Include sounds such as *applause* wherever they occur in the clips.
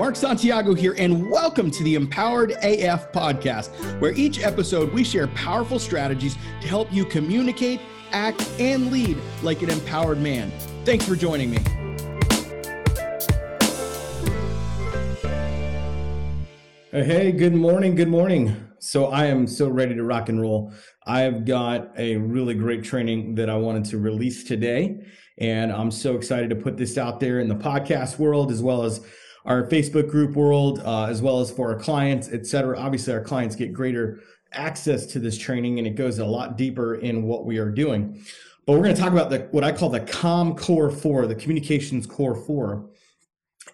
Mark Santiago here, and welcome to the Empowered AF podcast, where each episode we share powerful strategies to help you communicate, act, and lead like an empowered man. Thanks for joining me. Hey, good morning. Good morning. So, I am so ready to rock and roll. I've got a really great training that I wanted to release today. And I'm so excited to put this out there in the podcast world as well as our Facebook group world, uh, as well as for our clients, et cetera. Obviously, our clients get greater access to this training and it goes a lot deeper in what we are doing. But we're going to talk about the what I call the COM Core 4, the Communications Core 4.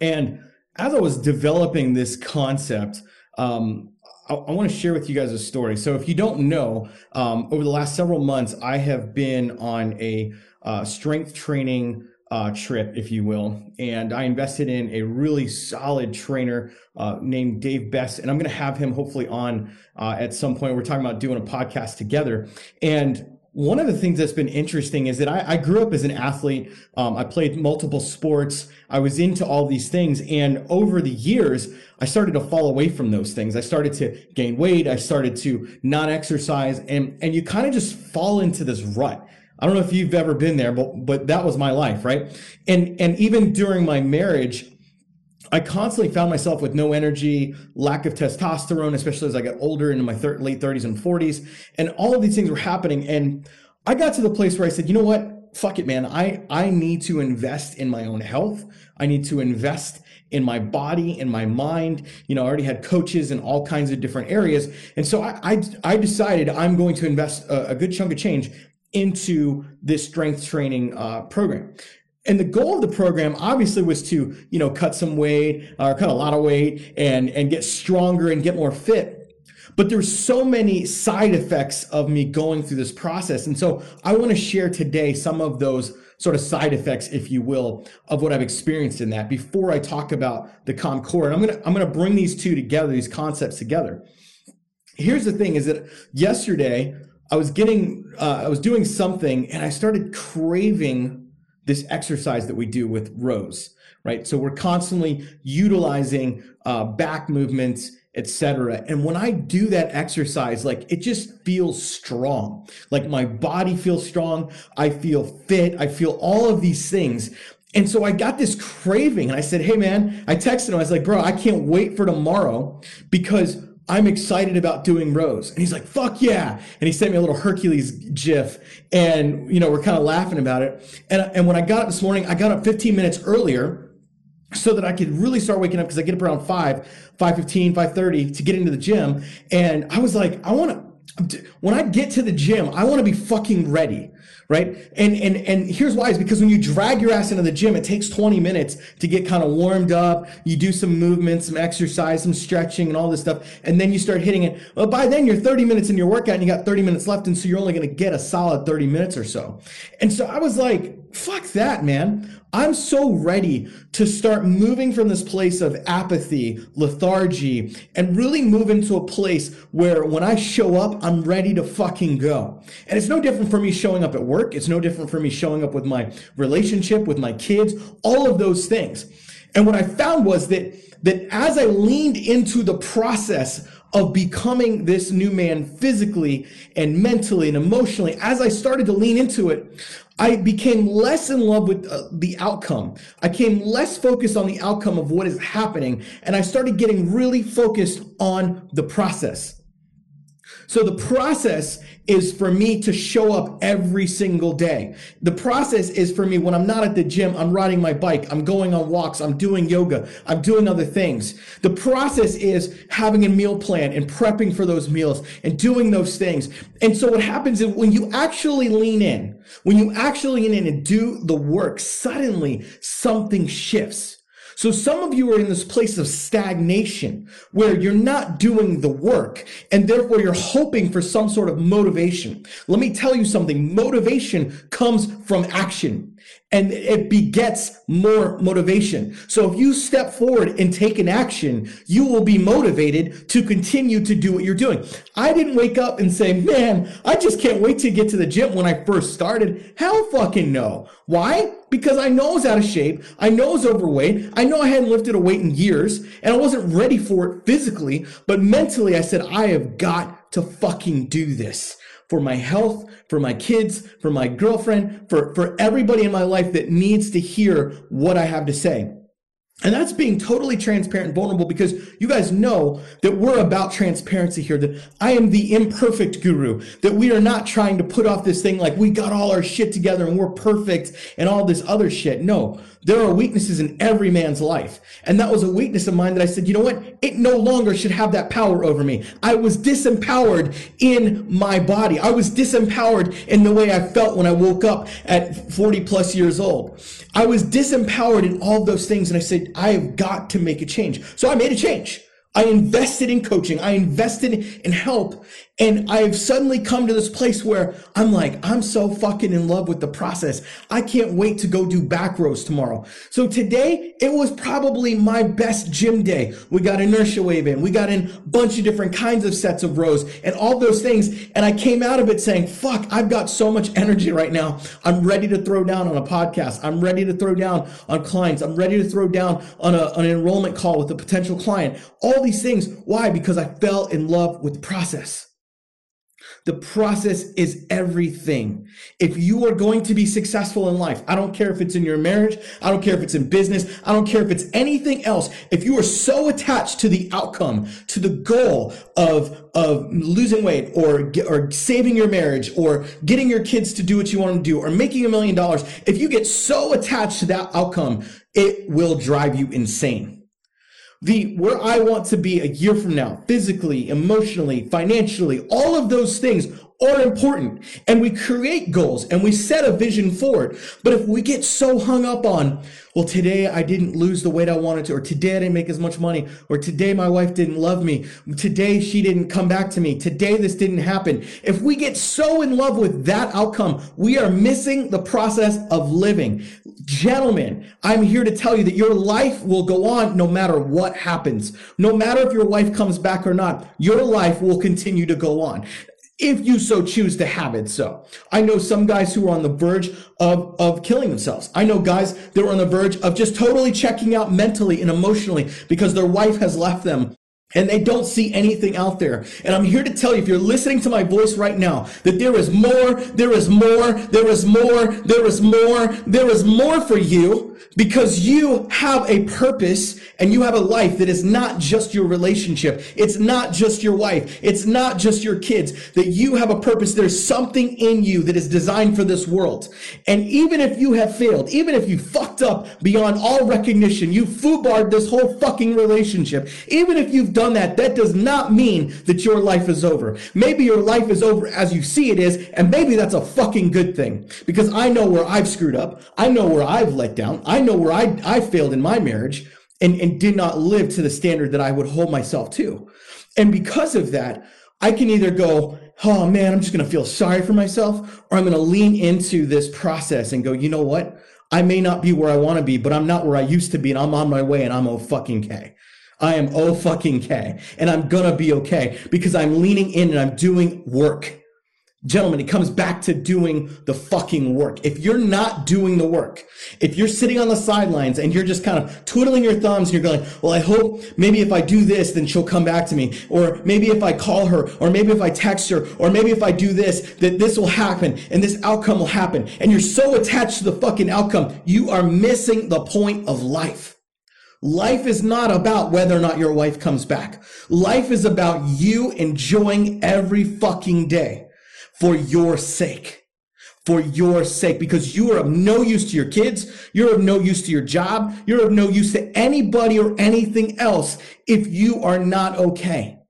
And as I was developing this concept, um, I, I want to share with you guys a story. So, if you don't know, um, over the last several months, I have been on a uh, strength training uh, trip, if you will. And I invested in a really solid trainer uh, named Dave Best, and I'm going to have him hopefully on uh, at some point. We're talking about doing a podcast together. And one of the things that's been interesting is that I, I grew up as an athlete. Um, I played multiple sports. I was into all these things. And over the years, I started to fall away from those things. I started to gain weight. I started to not exercise. And, and you kind of just fall into this rut. I don't know if you've ever been there, but but that was my life, right? And and even during my marriage, I constantly found myself with no energy, lack of testosterone, especially as I got older into my thir- late 30s and 40s, and all of these things were happening. And I got to the place where I said, you know what? Fuck it, man. I I need to invest in my own health. I need to invest in my body, in my mind. You know, I already had coaches in all kinds of different areas. And so I, I, I decided I'm going to invest a, a, good chunk of change into this strength training uh, program. And the goal of the program obviously was to, you know, cut some weight or cut a lot of weight and, and get stronger and get more fit. But there's so many side effects of me going through this process. And so I want to share today some of those sort of side effects, if you will, of what I've experienced in that before I talk about the COM core. And I'm going to, I'm going to bring these two together, these concepts together. Here's the thing is that yesterday I was getting, uh, I was doing something and I started craving this exercise that we do with rows, right? So we're constantly utilizing uh, back movements, etc. And when I do that exercise, like it just feels strong. Like my body feels strong. I feel fit. I feel all of these things. And so I got this craving and I said, Hey man, I texted him. I was like, bro, I can't wait for tomorrow because I'm excited about doing rows. And he's like, fuck yeah. And he sent me a little Hercules gif. And, you know, we're kind of laughing about it. And, and when I got up this morning, I got up 15 minutes earlier so that I could really start waking up because I get up around 5, 5.15, 5.30 to get into the gym. And I was like, I want to, when I get to the gym, I want to be fucking ready right? And and and here's why is because when you drag your ass into the gym, it takes 20 minutes to get kind of warmed up. You do some movement, some exercise, some stretching, and all this stuff, and then you start hitting it. Well, by then you're 30 minutes in your workout, and you got 30 minutes left, and so you're only going to get a solid 30 minutes or so. And so I was like, fuck that, man. I'm so ready to start moving from this place of apathy, lethargy, and really move into a place where when I show up, I'm ready to fucking go. And it's no different for me showing up at work. It's no different for me showing up with my relationship, with my kids, all of those things. And what I found was that, that as I leaned into the process of becoming this new man physically and mentally and emotionally, as I started to lean into it, I became less in love with uh, the outcome. I came less focused on the outcome of what is happening, and I started getting really focused on the process. So the process is for me to show up every single day. The process is for me when I'm not at the gym, I'm riding my bike, I'm going on walks, I'm doing yoga, I'm doing other things. The process is having a meal plan and prepping for those meals and doing those things. And so what happens is when you actually lean in, when you actually lean in and do the work, suddenly something shifts. So some of you are in this place of stagnation where you're not doing the work and therefore you're hoping for some sort of motivation. Let me tell you something. Motivation comes from action. And it begets more motivation. So if you step forward and take an action, you will be motivated to continue to do what you're doing. I didn't wake up and say, man, I just can't wait to get to the gym when I first started. Hell fucking no. Why? Because I know I was out of shape. I know I was overweight. I know I hadn't lifted a weight in years and I wasn't ready for it physically, but mentally I said, I have got to fucking do this for my health, for my kids, for my girlfriend, for, for everybody in my life that needs to hear what I have to say. And that's being totally transparent and vulnerable because you guys know that we're about transparency here, that I am the imperfect guru, that we are not trying to put off this thing like we got all our shit together and we're perfect and all this other shit. No, there are weaknesses in every man's life. And that was a weakness of mine that I said, you know what? It no longer should have that power over me. I was disempowered in my body. I was disempowered in the way I felt when I woke up at 40 plus years old. I was disempowered in all those things. And I said, I have got to make a change. So I made a change. I invested in coaching. I invested in help. And I've suddenly come to this place where I'm like, I'm so fucking in love with the process. I can't wait to go do back rows tomorrow. So today it was probably my best gym day. We got inertia wave in. We got in a bunch of different kinds of sets of rows and all those things. And I came out of it saying, fuck, I've got so much energy right now. I'm ready to throw down on a podcast. I'm ready to throw down on clients. I'm ready to throw down on, a, on an enrollment call with a potential client. All these things. Why? Because I fell in love with the process. The process is everything. If you are going to be successful in life, I don't care if it's in your marriage, I don't care if it's in business, I don't care if it's anything else. If you are so attached to the outcome, to the goal of, of losing weight or, or saving your marriage or getting your kids to do what you want them to do or making a million dollars, if you get so attached to that outcome, it will drive you insane the where I want to be a year from now, physically, emotionally, financially, all of those things are important. And we create goals and we set a vision forward. But if we get so hung up on, well, today I didn't lose the weight I wanted to, or today I didn't make as much money, or today my wife didn't love me, today she didn't come back to me, today this didn't happen. If we get so in love with that outcome, we are missing the process of living. Gentlemen, I'm here to tell you that your life will go on no matter what happens. No matter if your wife comes back or not, your life will continue to go on if you so choose to have it so. I know some guys who are on the verge of, of killing themselves. I know guys that are on the verge of just totally checking out mentally and emotionally because their wife has left them and they don't see anything out there. And I'm here to tell you, if you're listening to my voice right now, that there is more, there is more, there is more, there is more, there is more for you because you have a purpose and you have a life that is not just your relationship. It's not just your wife. It's not just your kids, that you have a purpose. There's something in you that is designed for this world. And even if you have failed, even if you fucked up beyond all recognition, you foobarred this whole fucking relationship, even if you've done that, that does not mean that your life is over. Maybe your life is over as you see it is, and maybe that's a fucking good thing. Because I know where I've screwed up. I know where I've let down. I know where I, I failed in my marriage and, and did not live to the standard that I would hold myself to. And because of that, I can either go, oh man, I'm just going to feel sorry for myself, or I'm going to lean into this process and go, you know what? I may not be where I want to be, but I'm not where I used to be, and I'm on my way, and I'm oh fucking K. I am oh fucking K and I'm gonna be okay because I'm leaning in and I'm doing work. Gentlemen, it comes back to doing the fucking work. If you're not doing the work, if you're sitting on the sidelines and you're just kind of twiddling your thumbs and you're going, well, I hope maybe if I do this, then she'll come back to me. Or maybe if I call her, or maybe if I text her, or maybe if I do this, that this will happen and this outcome will happen. And you're so attached to the fucking outcome, you are missing the point of life. Life is not about whether or not your wife comes back. Life is about you enjoying every fucking day for your sake. For your sake, because you are of no use to your kids. You're of no use to your job. You're of no use to anybody or anything else if you are not okay.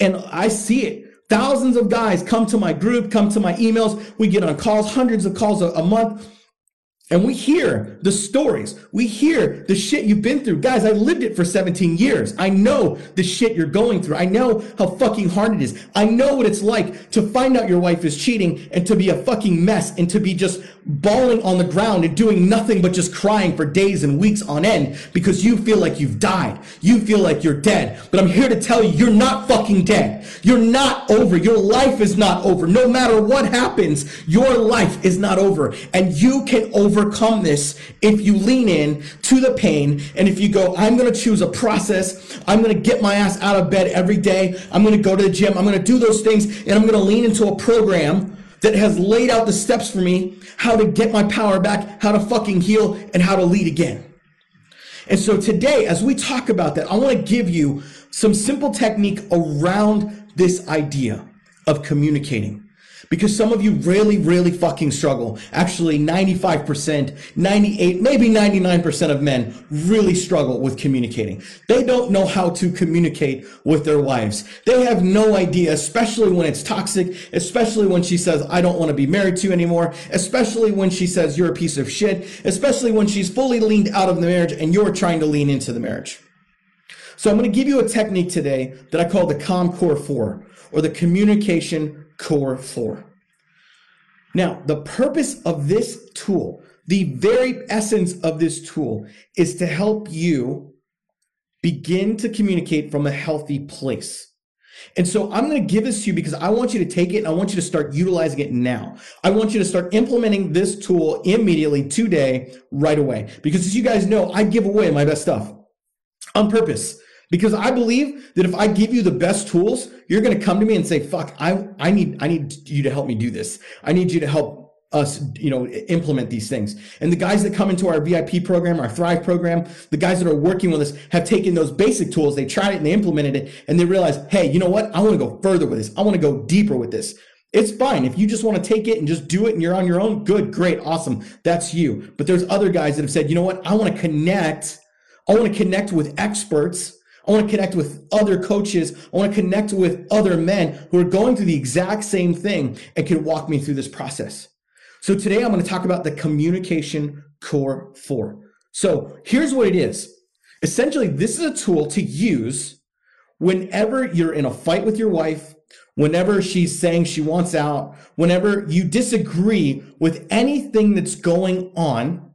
And I see it. Thousands of guys come to my group, come to my emails. We get on calls, hundreds of calls a, a month And we hear the stories. We hear the shit you've been through. Guys, I lived it for 17 years. I know the shit you're going through. I know how fucking hard it is. I know what it's like to find out your wife is cheating and to be a fucking mess and to be just bawling on the ground and doing nothing but just crying for days and weeks on end because you feel like you've died. You feel like you're dead. But I'm here to tell you, you're not fucking dead. You're not over. Your life is not over. No matter what happens, your life is not over. And you can overcome this if you lean in to the pain and if you go, I'm going to choose a process. I'm going to get my ass out of bed every day. I'm going to go to the gym. I'm going to do those things and I'm going to lean into a program that has laid out the steps for me how to get my power back, how to fucking heal, and how to lead again. And so today, as we talk about that, I want to give you some simple technique around this idea of communicating because some of you really, really fucking struggle. Actually, 95%, 98, maybe 99% of men really struggle with communicating. They don't know how to communicate with their wives. They have no idea, especially when it's toxic, especially when she says, I don't want to be married to you anymore, especially when she says you're a piece of shit, especially when she's fully leaned out of the marriage and you're trying to lean into the marriage. So I'm going to give you a technique today that I call the COM Core 4 or the communication Core 4. Now, the purpose of this tool, the very essence of this tool, is to help you begin to communicate from a healthy place. And so I'm going to give this to you because I want you to take it and I want you to start utilizing it now. I want you to start implementing this tool immediately today, right away. Because as you guys know, I give away my best stuff on purpose. Because I believe that if I give you the best tools, you're going to come to me and say, fuck, I, I need, I need you to help me do this. I need you to help us, you know, implement these things. And the guys that come into our VIP program, our Thrive program, the guys that are working with us have taken those basic tools, they tried it and they implemented it and they realized, hey, you know what? I want to go further with this. I want to go deeper with this. It's fine. If you just want to take it and just do it and you're on your own, good, great, awesome. That's you. But there's other guys that have said, you know what? I want to connect. I want to connect with experts I want to connect with other coaches. I want to connect with other men who are going through the exact same thing and can walk me through this process. So today I'm going to talk about the communication core four. So here's what it is. Essentially, this is a tool to use whenever you're in a fight with your wife, whenever she's saying she wants out, whenever you disagree with anything that's going on.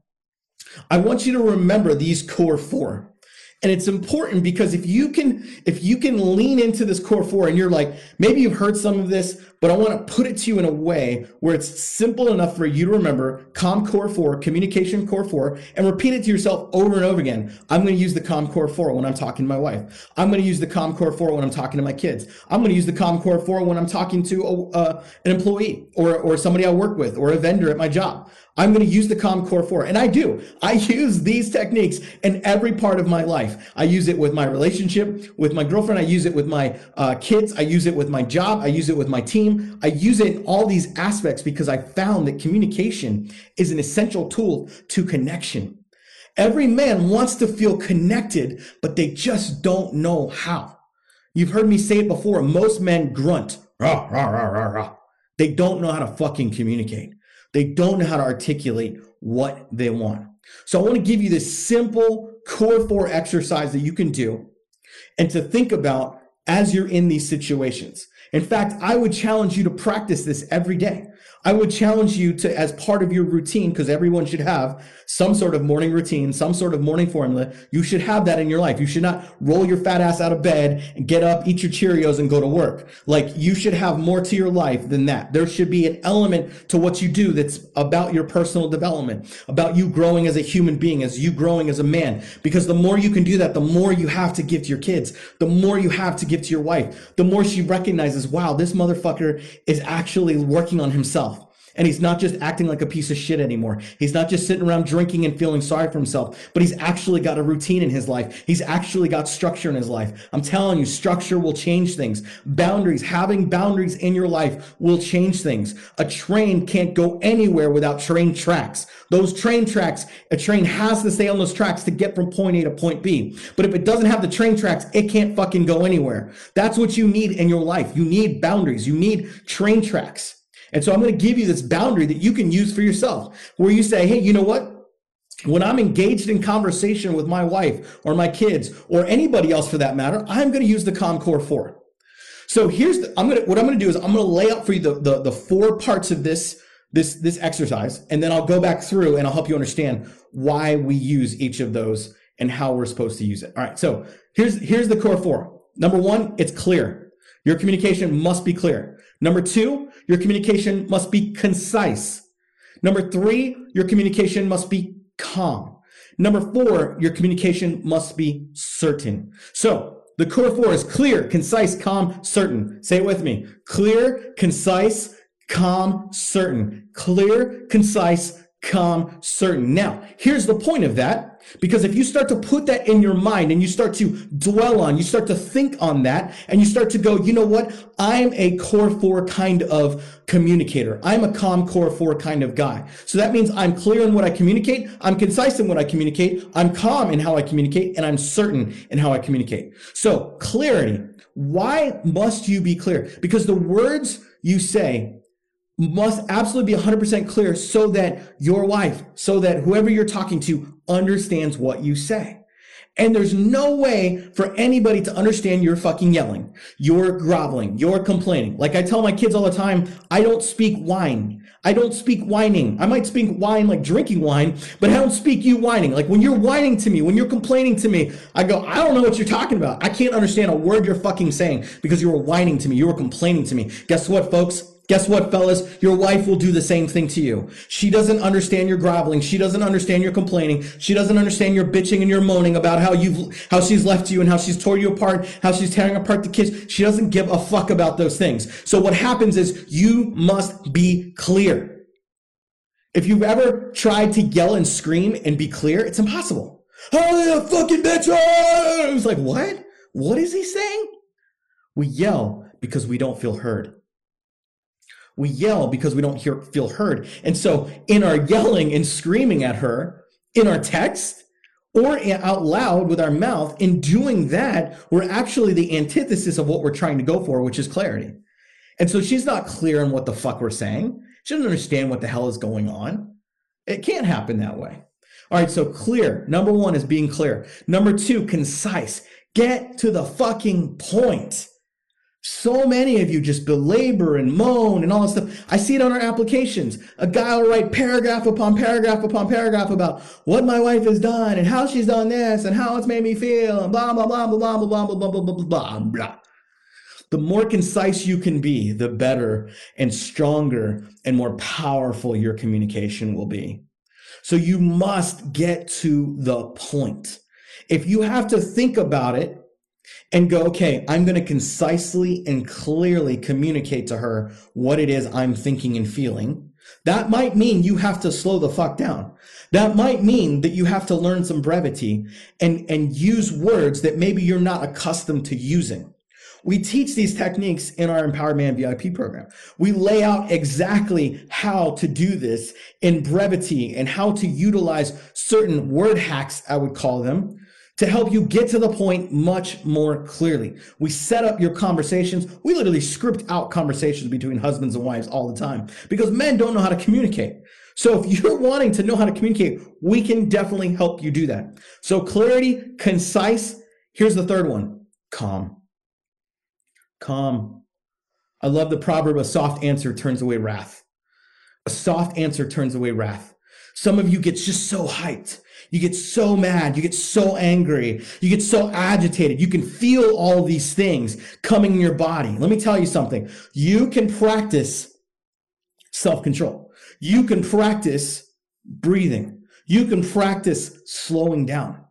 I want you to remember these core four. And it's important because if you can, if you can lean into this core four and you're like, maybe you've heard some of this, but I want to put it to you in a way where it's simple enough for you to remember COM core four, communication core four, and repeat it to yourself over and over again. I'm going to use the COM core four when I'm talking to my wife. I'm going to use the COM core four when I'm talking to my kids. I'm going to use the COM core four when I'm talking to a, uh, an employee or, or somebody I work with or a vendor at my job. I'm going to use the COM Core 4. And I do. I *laughs* use these techniques in every part of my life. I use it with my relationship with my girlfriend. I use it with my uh, kids. I use it with my job. I use it with my team. I use it in all these aspects because I found that communication is an essential tool to connection. Every man wants to feel connected, but they just don't know how. You've heard me say it before. Most men grunt. Rah, rah, rah, rah, rah. They don't know how to fucking communicate. They don't know how to articulate what they want. So I want to give you this simple core four exercise that you can do and to think about as you're in these situations. In fact, I would challenge you to practice this every day. I would challenge you to, as part of your routine, because everyone should have some sort of morning routine, some sort of morning formula. You should have that in your life. You should not roll your fat ass out of bed and get up, eat your Cheerios and go to work. Like you should have more to your life than that. There should be an element to what you do that's about your personal development, about you growing as a human being, as you growing as a man. Because the more you can do that, the more you have to give to your kids, the more you have to give to your wife, the more she recognizes, wow, this motherfucker is actually working on himself. And he's not just acting like a piece of shit anymore. He's not just sitting around drinking and feeling sorry for himself, but he's actually got a routine in his life. He's actually got structure in his life. I'm telling you, structure will change things. Boundaries, having boundaries in your life will change things. A train can't go anywhere without train tracks. Those train tracks, a train has to stay on those tracks to get from point A to point B. But if it doesn't have the train tracks, it can't fucking go anywhere. That's what you need in your life. You need boundaries. You need train tracks. And so I'm going to give you this boundary that you can use for yourself where you say, Hey, you know what? When I'm engaged in conversation with my wife or my kids or anybody else for that matter, I'm going to use the calm core four. So here's the, I'm to, what I'm going to do is I'm going to lay out for you the, the, the four parts of this, this, this exercise. And then I'll go back through and I'll help you understand why we use each of those and how we're supposed to use it. All right. So here's, here's the core four. Number one, it's clear. Your communication must be clear. Number two, your communication must be concise. Number three, your communication must be calm. Number four, your communication must be certain. So the core four is clear, concise, calm, certain. Say it with me. Clear, concise, calm, certain. Clear, concise, certain. Now, here's the point of that. Because if you start to put that in your mind and you start to dwell on, you start to think on that and you start to go, you know what? I'm a core four kind of communicator. I'm a calm core four kind of guy. So that means I'm clear in what I communicate. I'm concise in what I communicate. I'm calm in how I communicate and I'm certain in how I communicate. So clarity. Why must you be clear? Because the words you say must absolutely be 100% clear so that your wife, so that whoever you're talking to understands what you say. And there's no way for anybody to understand you're fucking yelling, you're groveling, you're complaining. Like I tell my kids all the time, I don't speak whine. I don't speak whining. I might speak wine like drinking wine, but I don't speak you whining. Like when you're whining to me, when you're complaining to me, I go, I don't know what you're talking about. I can't understand a word you're fucking saying because you were whining to me. You were complaining to me. Guess what, folks? Guess what, fellas? Your wife will do the same thing to you. She doesn't understand your groveling. She doesn't understand your complaining. She doesn't understand your bitching and your moaning about how you've, how she's left you and how she's tore you apart, how she's tearing apart the kids. She doesn't give a fuck about those things. So what happens is you must be clear. If you've ever tried to yell and scream and be clear, it's impossible. Oh, fucking bitch! I was like, what? What is he saying? We yell because we don't feel heard. We yell because we don't hear, feel heard. And so in our yelling and screaming at her, in our text, or out loud with our mouth, in doing that, we're actually the antithesis of what we're trying to go for, which is clarity. And so she's not clear on what the fuck we're saying. She doesn't understand what the hell is going on. It can't happen that way. All right, so clear. Number one is being clear. Number two, concise. Get to the fucking point. So many of you just belabor and moan and all this stuff. I see it on our applications. A guy will write paragraph upon paragraph upon paragraph about what my wife has done and how she's done this and how it's made me feel and blah, blah, blah, blah, blah, blah, blah, blah, blah, blah, blah, blah. The more concise you can be, the better and stronger and more powerful your communication will be. So you must get to the point. If you have to think about it and go, okay, I'm going to concisely and clearly communicate to her what it is I'm thinking and feeling. That might mean you have to slow the fuck down. That might mean that you have to learn some brevity and, and use words that maybe you're not accustomed to using. We teach these techniques in our Empowered Man VIP program. We lay out exactly how to do this in brevity and how to utilize certain word hacks, I would call them, to help you get to the point much more clearly. We set up your conversations. We literally script out conversations between husbands and wives all the time because men don't know how to communicate. So if *laughs* you're wanting to know how to communicate, we can definitely help you do that. So clarity, concise. Here's the third one. Calm. Calm. I love the proverb, a soft answer turns away wrath. A soft answer turns away wrath. Some of you get just so hyped. You get so mad. You get so angry. You get so agitated. You can feel all these things coming in your body. Let me tell you something. You can practice self control. You can practice breathing. You can practice slowing down.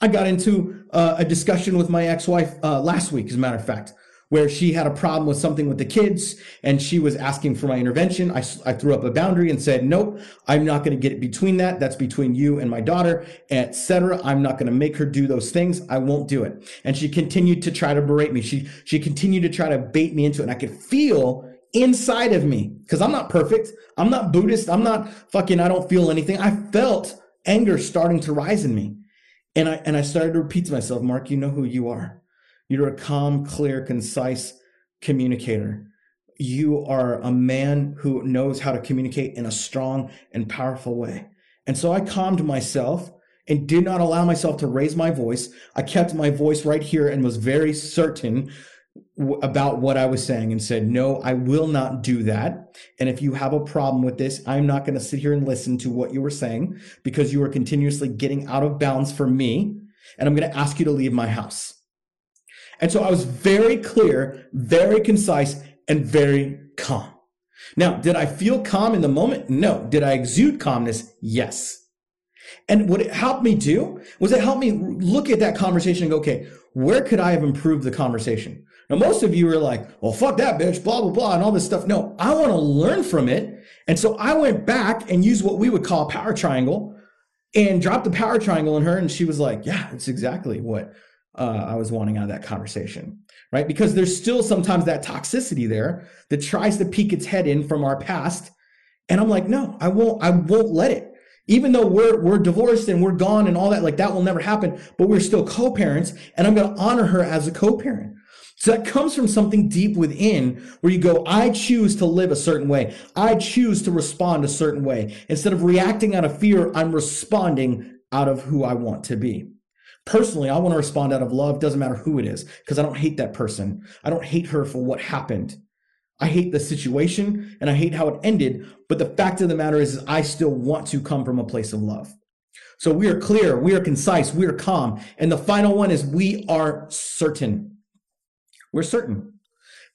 I got into uh, a discussion with my ex-wife uh, last week, as a matter of fact, where she had a problem with something with the kids and she was asking for my intervention. I, I threw up a boundary and said, nope, I'm not going to get between that. That's between you and my daughter, etc. I'm not going to make her do those things. I won't do it. And she continued to try to berate me. She, she continued to try to bait me into it. And I could feel inside of me because I'm not perfect. I'm not Buddhist. I'm not fucking, I don't feel anything. I felt anger starting to rise in me. And I, and I started to repeat to myself, Mark, you know who you are. You're a calm, clear, concise communicator. you are a man who knows how to communicate in a strong and powerful way. And so I calmed myself and did not allow myself to raise my voice. I kept my voice right here and was very certain about what I was saying and said, No, I will not do that. And if you have a problem with this, I'm not going to sit here and listen to what you were saying because you are continuously getting out of bounds for me. And I'm going to ask you to leave my house. And so I was very clear, very concise, and very calm. Now, did I feel calm in the moment? No. Did I exude calmness? Yes. And what it helped me do was it helped me look at that conversation and go, okay, where could I have improved the conversation? Now, most of you are like, well, fuck that bitch, blah, blah, blah, and all this stuff. No, I want to learn from it. And so I went back and used what we would call a power triangle and dropped the power triangle in her. And she was like, yeah, it's exactly what uh, I was wanting out of that conversation, right? Because there's still sometimes that toxicity there that tries to peek its head in from our past. And I'm like, no, I won't, I won't let it. Even though we're, we're divorced and we're gone and all that, like that will never happen, but we're still co-parents and I'm going to honor her as a co-parent. So that comes from something deep within where you go, I choose to live a certain way. I choose to respond a certain way. Instead of reacting out of fear, I'm responding out of who I want to be. Personally, I want to respond out of love. Doesn't matter who it is, because I don't hate that person. I don't hate her for what happened. I hate the situation and I hate how it ended. But the fact of the matter is, is I still want to come from a place of love. So we are clear, we are concise, we are calm. And the final one is we are certain. We're certain.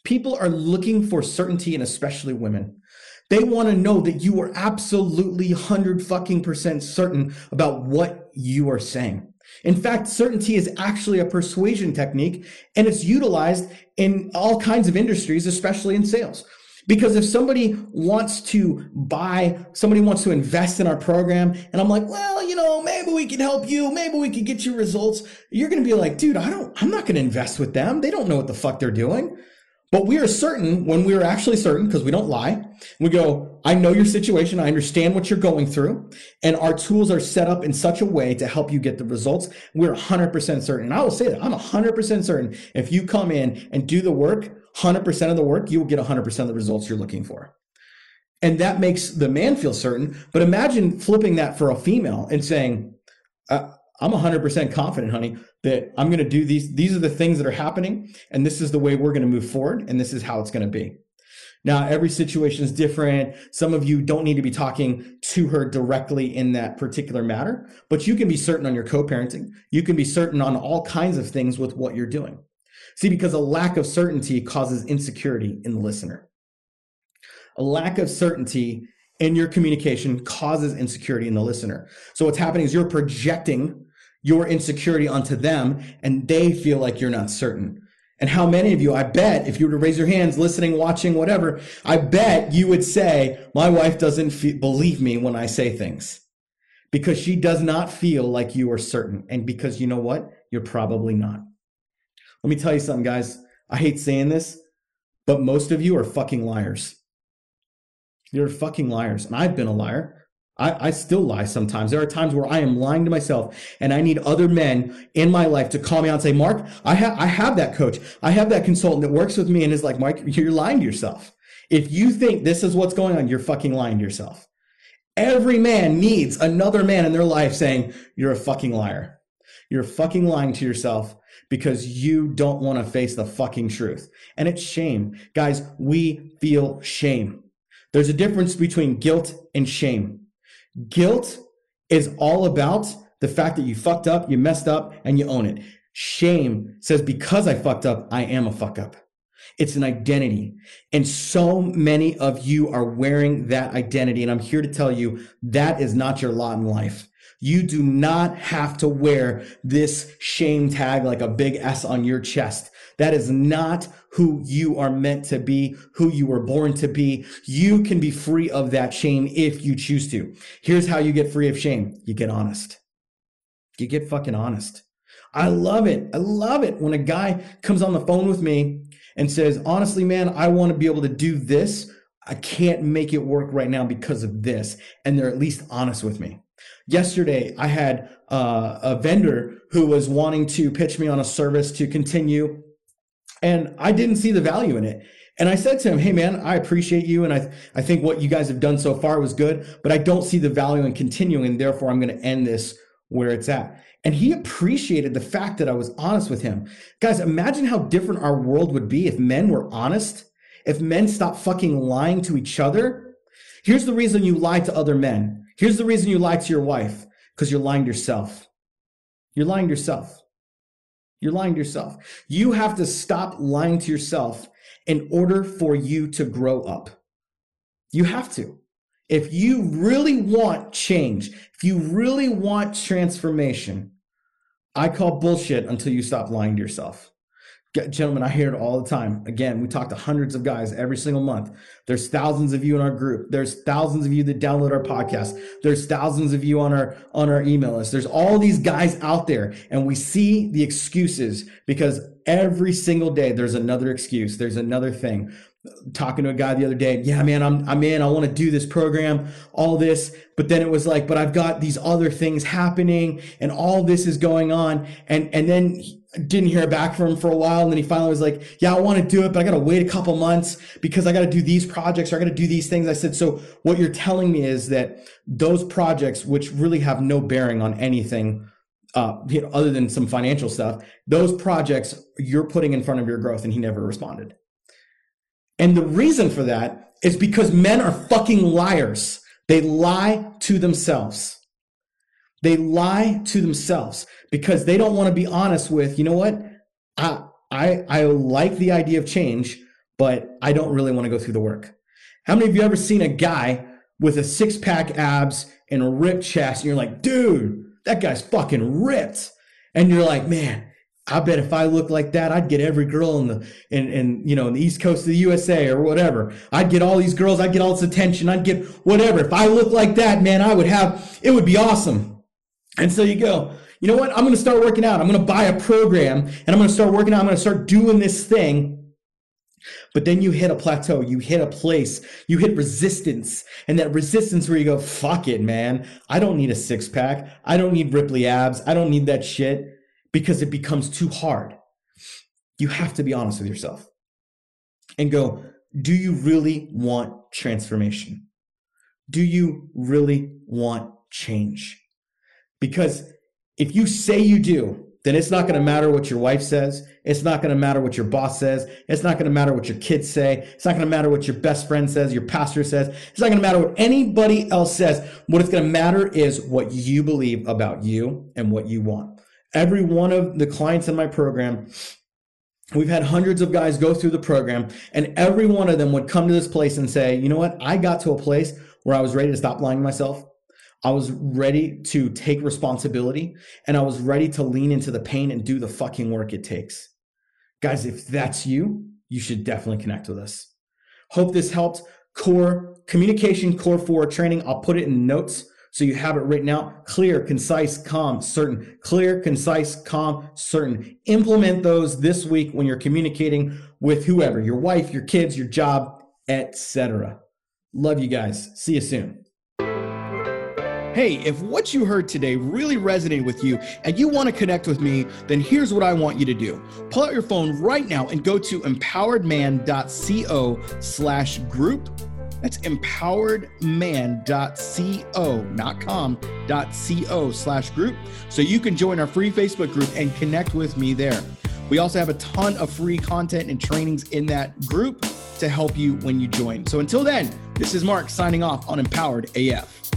People are looking for certainty, and especially women. They want to know that you are absolutely 100 fucking percent certain about what you are saying. In fact, certainty is actually a persuasion technique and it's utilized in all kinds of industries, especially in sales. Because if somebody wants to buy, somebody wants to invest in our program, and I'm like, well, you know, maybe we can help you, maybe we can get you results, you're going to be like, dude, I don't, I'm not going to invest with them. They don't know what the fuck they're doing. But we are certain when we are actually certain, because we don't lie, we go, I know your situation. I understand what you're going through. And our tools are set up in such a way to help you get the results. We're 100% certain. And I will say that I'm 100% certain if you come in and do the work, 100% of the work, you will get 100% of the results you're looking for. And that makes the man feel certain. But imagine flipping that for a female and saying, uh, I'm 100% confident, honey, that I'm going to do these. These are the things that are happening, and this is the way we're going to move forward, and this is how it's going to be. Now, every situation is different. Some of you don't need to be talking to her directly in that particular matter, but you can be certain on your co parenting. You can be certain on all kinds of things with what you're doing. See, because a lack of certainty causes insecurity in the listener. A lack of certainty in your communication causes insecurity in the listener. So what's happening is you're projecting your insecurity onto them and they feel like you're not certain. And how many of you, I bet, if you were to raise your hands, listening, watching, whatever, I bet you would say, my wife doesn't fe- believe me when I say things because she does not feel like you are certain. And because you know what? You're probably not. Let me tell you something, guys. I hate saying this, but most of you are fucking liars. You're fucking liars. And I've been a liar. I, I, still lie sometimes. There are times where I am lying to myself and I need other men in my life to call me out and say, Mark, I have, I have that coach. I have that consultant that works with me and is like, Mark, you're lying to yourself. If you think this is what's going on, you're fucking lying to yourself. Every man needs another man in their life saying, you're a fucking liar. You're fucking lying to yourself because you don't want to face the fucking truth. And it's shame. Guys, we feel shame. There's a difference between guilt and shame. Guilt is all about the fact that you fucked up, you messed up, and you own it. Shame says, because I fucked up, I am a fuck up. It's an identity. And so many of you are wearing that identity. And I'm here to tell you that is not your lot in life. You do not have to wear this shame tag like a big S on your chest. That is not who you are meant to be, who you were born to be. You can be free of that shame if you choose to. Here's how you get free of shame. You get honest. You get fucking honest. I love it. I love it when a guy comes on the phone with me and says, honestly, man, I want to be able to do this. I can't make it work right now because of this. And they're at least honest with me. Yesterday, I had uh, a vendor who was wanting to pitch me on a service to continue, and I didn't see the value in it. And I said to him, Hey man, I appreciate you. And I, I think what you guys have done so far was good, but I don't see the value in continuing. And therefore I'm going to end this where it's at. And he appreciated the fact that I was honest with him. Guys, imagine how different our world would be if men were honest, if men stopped fucking lying to each other. Here's the reason you lie to other men. Here's the reason you lie to your wife because you're lying to yourself. You're lying to yourself. You're lying to yourself. You have to stop lying to yourself in order for you to grow up. You have to. If you really want change, if you really want transformation, I call bullshit until you stop lying to yourself. Gentlemen, I hear it all the time. Again, we talk to hundreds of guys every single month. There's thousands of you in our group. There's thousands of you that download our podcast. There's thousands of you on our on our email list. There's all these guys out there and we see the excuses because every single day there's another excuse. There's another thing talking to a guy the other day. Yeah, man, I'm I'm in. I want to do this program, all this. But then it was like, but I've got these other things happening, and all this is going on. And and then didn't hear back from him for a while, and then he finally was like, Yeah, I want to do it, but I got to wait a couple months because I got to do these projects or I got to do these things. I said, so what you're telling me is that those projects, which really have no bearing on anything. Uh, you know, other than some financial stuff, those projects you're putting in front of your growth, and he never responded. And the reason for that is because men are fucking liars. They lie to themselves. They lie to themselves because they don't want to be honest with, you know what? I, I, I like the idea of change, but I don't really want to go through the work. How many of you ever seen a guy with a six pack abs and a ripped chest and you're like, dude, that guy's fucking ripped. And you're like, man, I bet if I looked like that, I'd get every girl in the in, in you know in the east coast of the USA or whatever. I'd get all these girls, I'd get all this attention, I'd get whatever. If I looked like that, man, I would have it would be awesome. And so you go, you know what? I'm gonna start working out. I'm gonna buy a program and I'm gonna start working out. I'm gonna start doing this thing. But then you hit a plateau, you hit a place, you hit resistance, and that resistance where you go, fuck it, man. I don't need a six pack. I don't need Ripley abs. I don't need that shit because it becomes too hard. You have to be honest with yourself and go, do you really want transformation? Do you really want change? Because if you say you do, then it's not going to matter what your wife says. It's not going to matter what your boss says. It's not going to matter what your kids say. It's not going to matter what your best friend says, your pastor says. It's not going to matter what anybody else says. What it's going to matter is what you believe about you and what you want every one of the clients in my program We've had hundreds of guys go through the program, and every one of them would come to this place and say, You know what? I got to a place where I was ready to stop lying to myself. I was ready to take responsibility, and I was ready to lean into the pain and do the fucking work it takes. Guys, if that's you, you should definitely connect with us. Hope this helped. Core communication, core four training. I'll put it in notes so you have it written out clear, concise, calm, certain. Clear, concise, calm, certain. Implement those this week when you're communicating with whoever, your wife, your kids, your job, etc. Love you guys. See you soon. Hey, if what you heard today really resonated with you and you want to connect with me, then here's what I want you to do. Pull out your phone right now and go to empoweredman.co slash group that's empoweredman.co, not com, .co slash group. So you can join our free Facebook group and connect with me there. We also have a ton of free content and trainings in that group to help you when you join. So until then, this is Mark signing off on Empowered AF.